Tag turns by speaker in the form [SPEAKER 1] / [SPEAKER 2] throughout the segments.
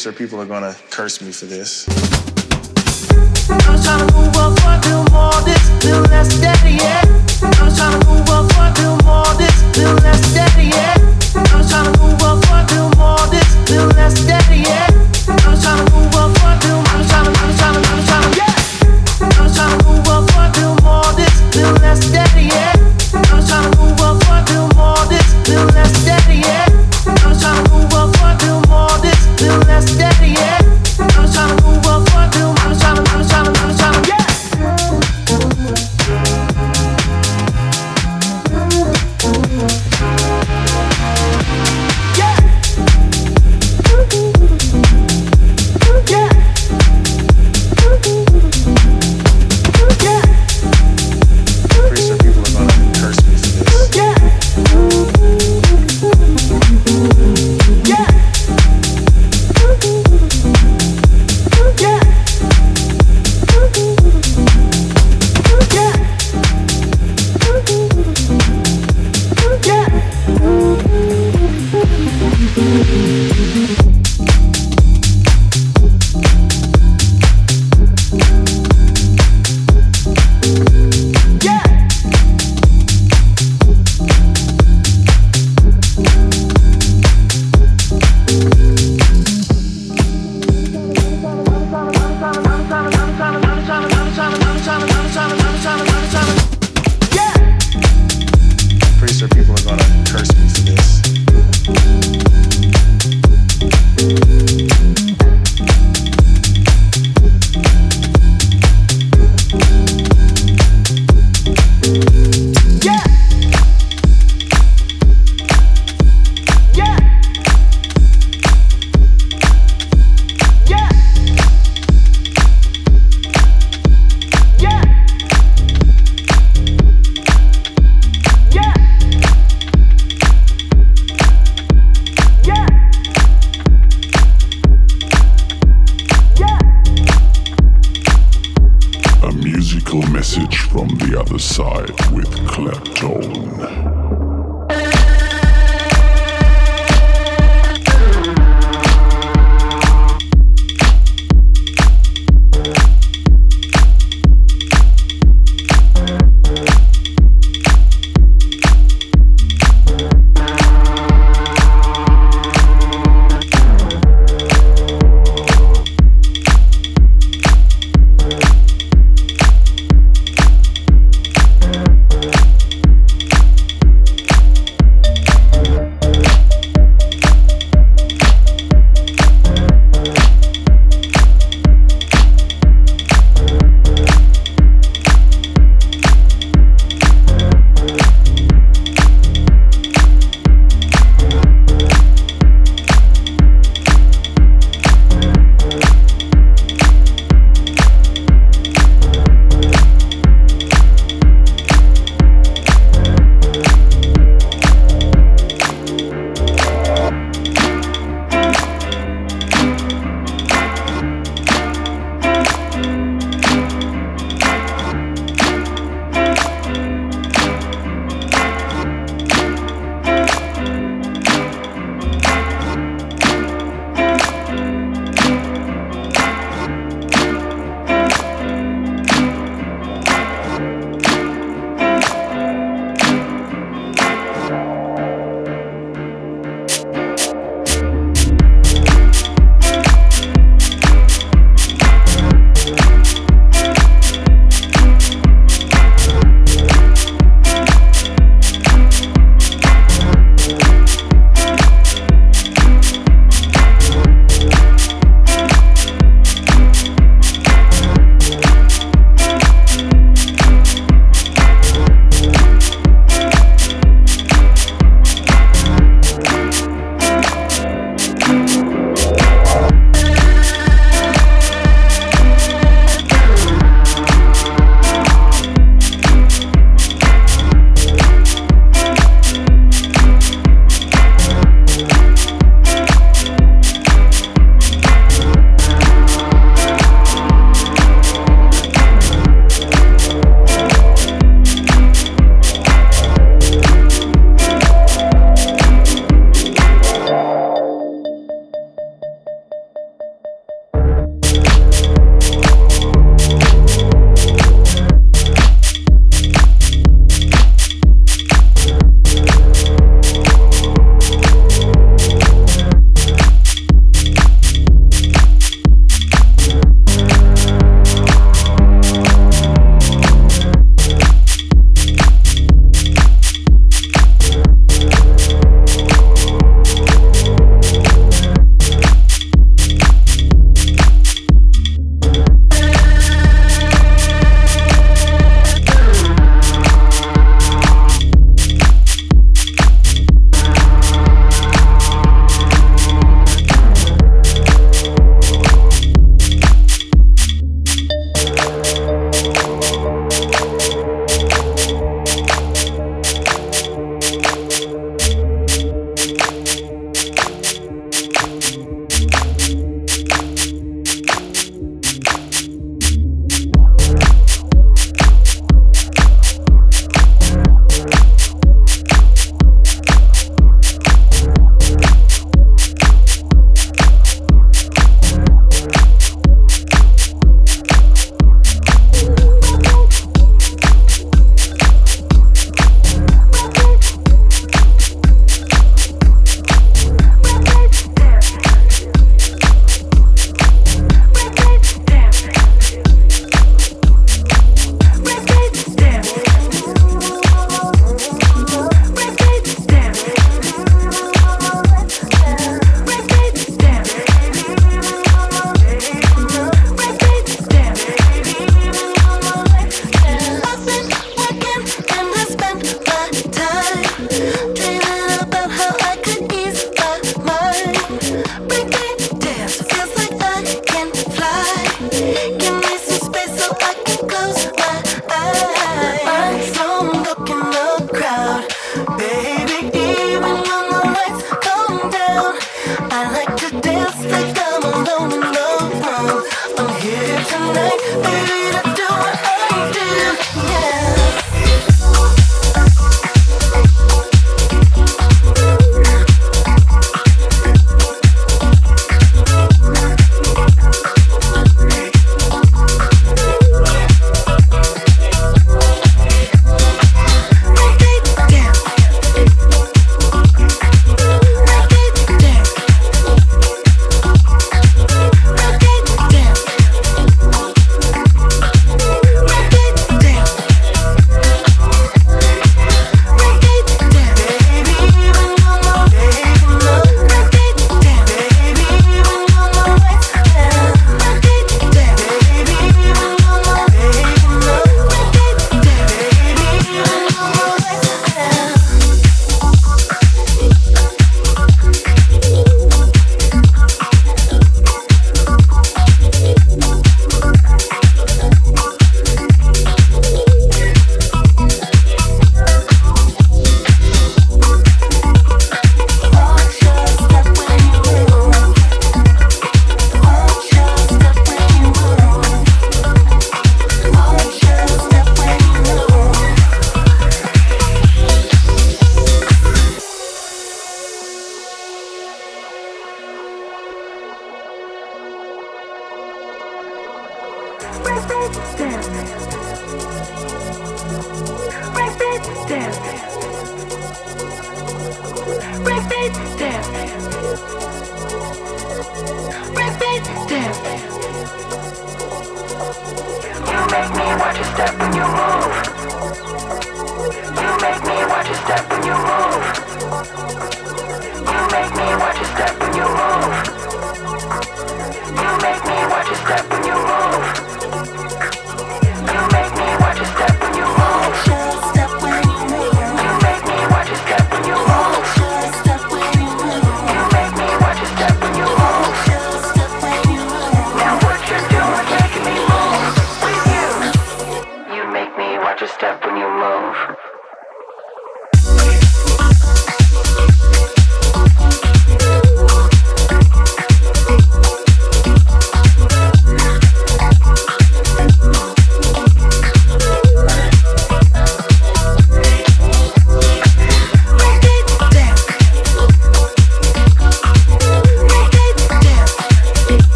[SPEAKER 1] Sure people are gonna curse me for this.
[SPEAKER 2] I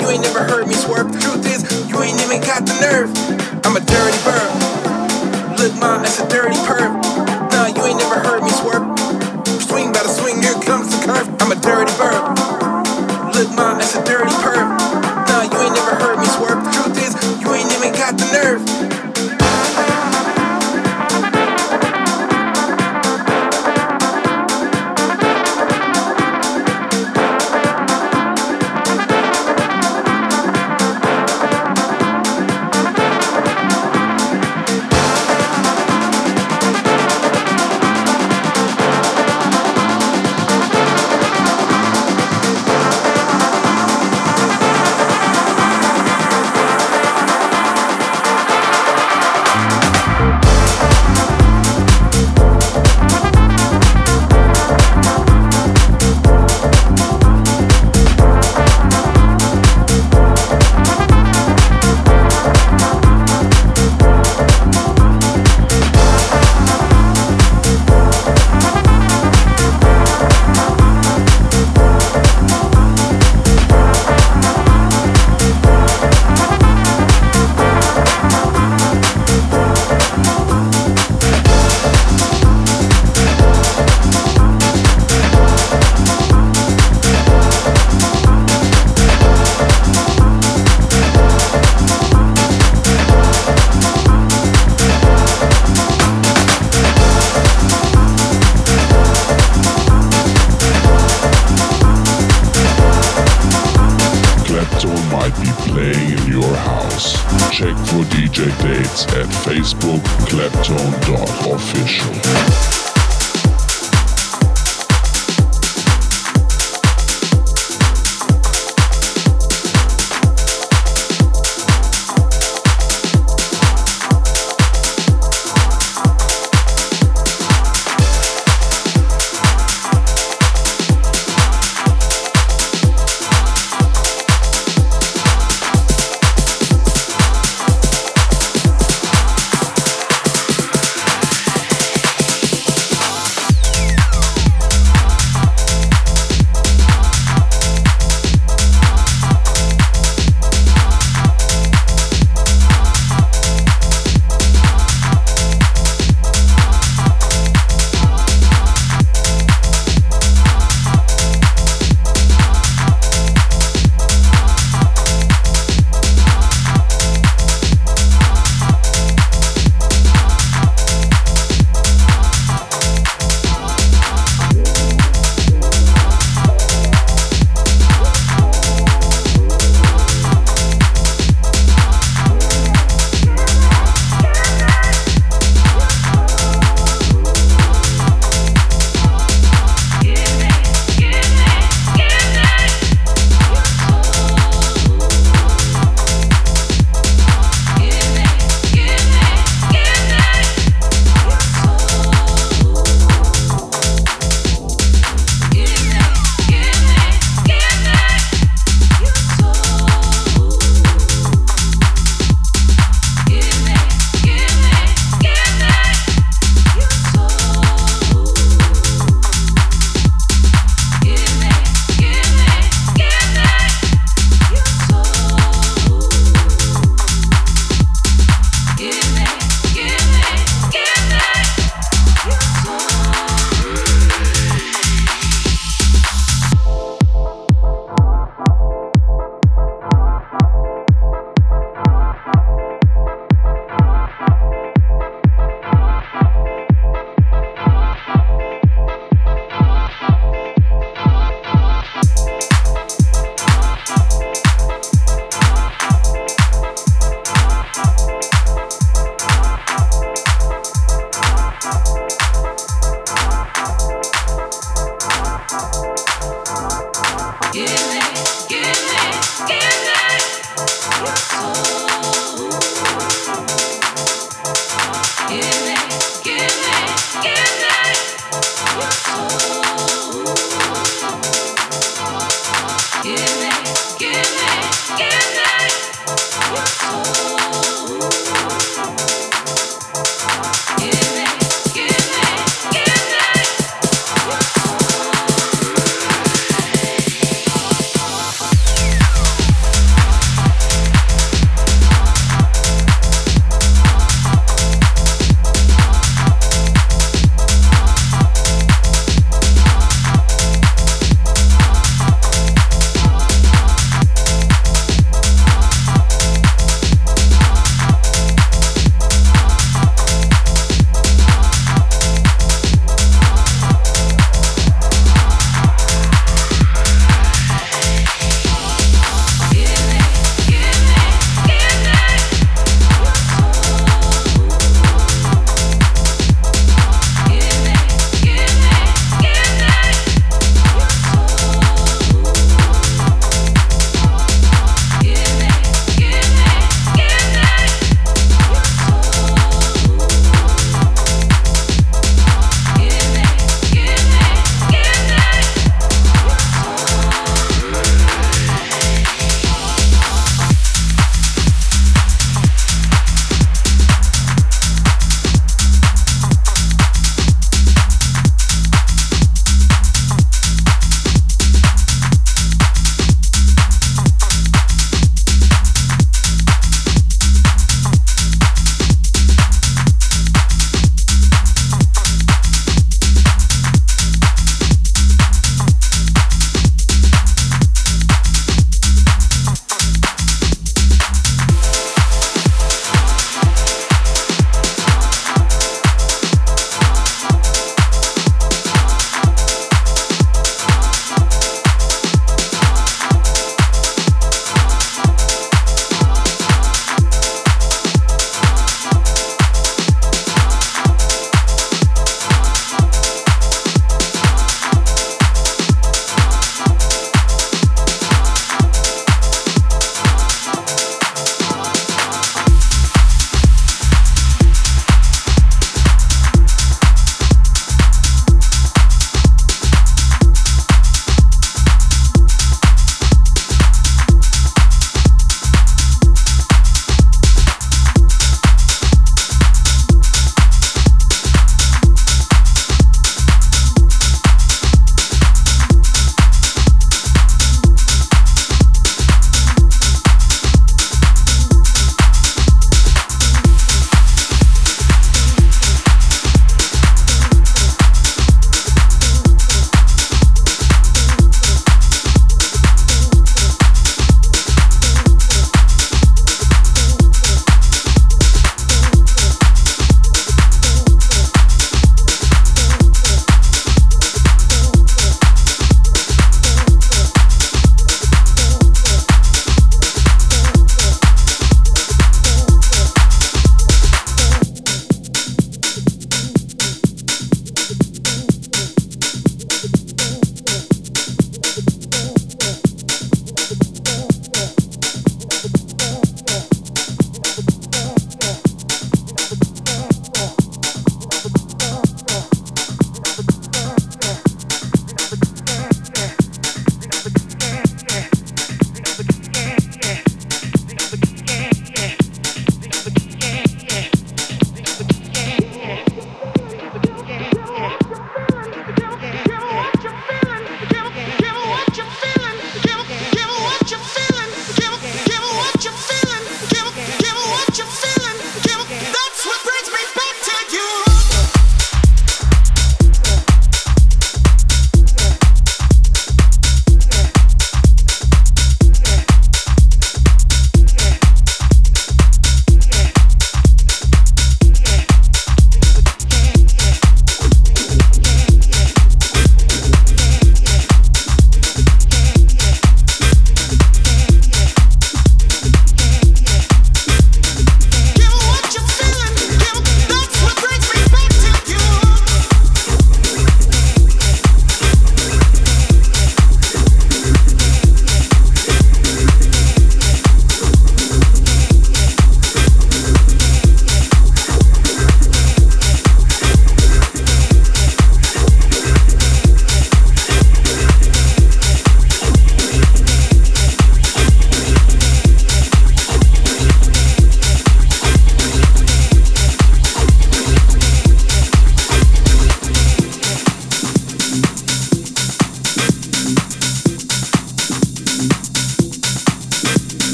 [SPEAKER 3] you ain't
[SPEAKER 4] never heard me swerve. The
[SPEAKER 2] truth is, you ain't even got the nerve. I'm a dirty bird. Look, ma, it's a dirty perv.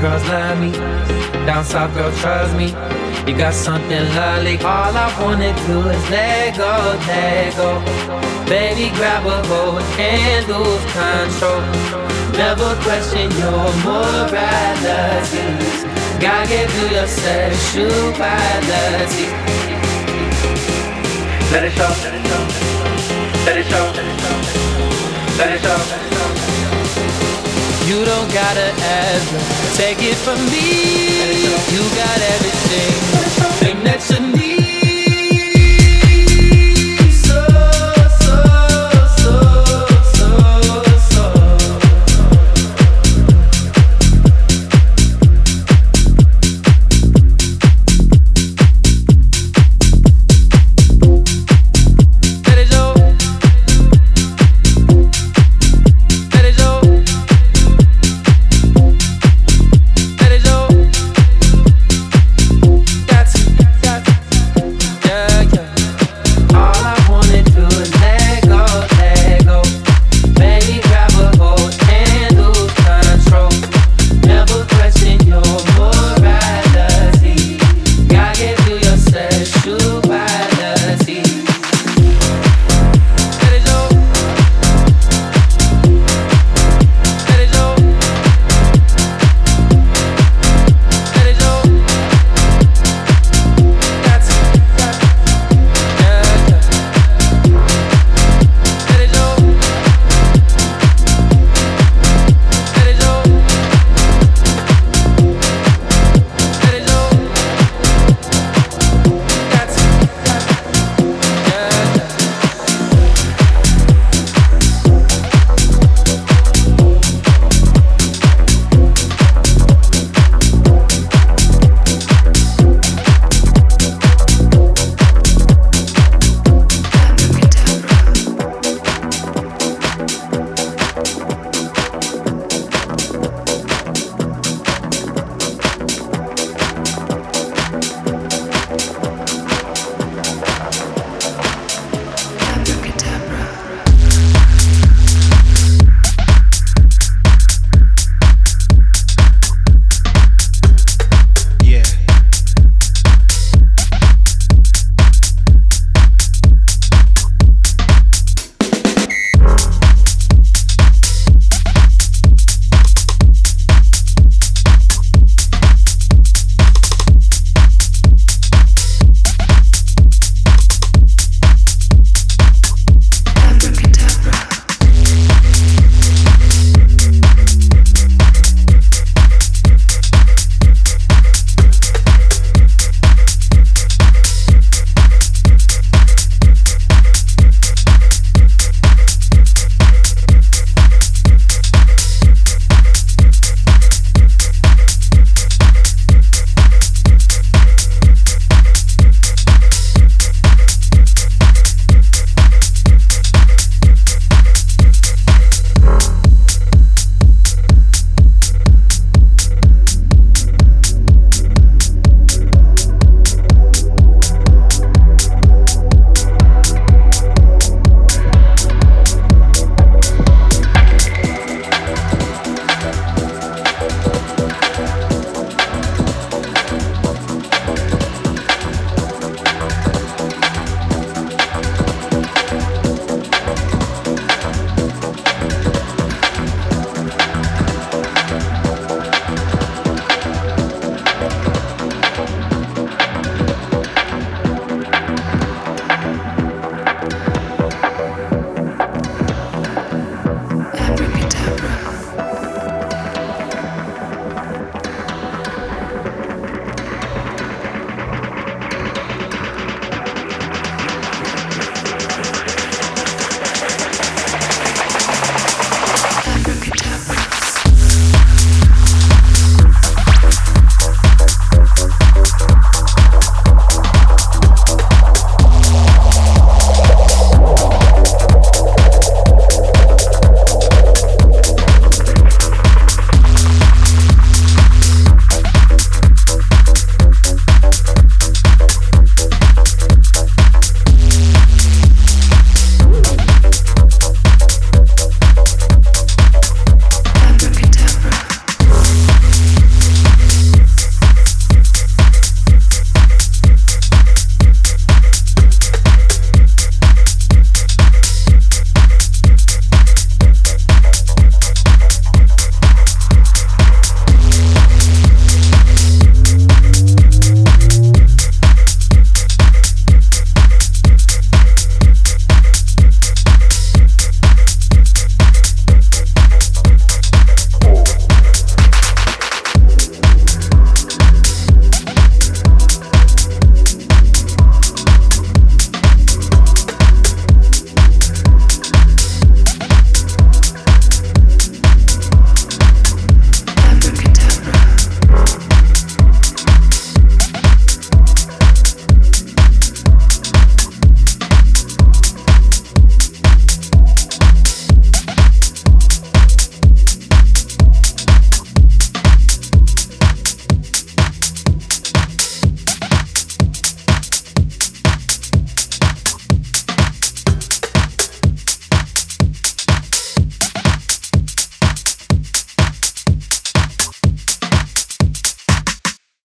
[SPEAKER 4] Girls love me, down south girls trust me. You got something lovely. All I wanna do is let go, let go. Baby, grab a hold and lose control. Never question your morality. God gave you your sexuality. Let it show, let it show, let it show, let it show. Let it show. You don't gotta ever take it from me. You got everything,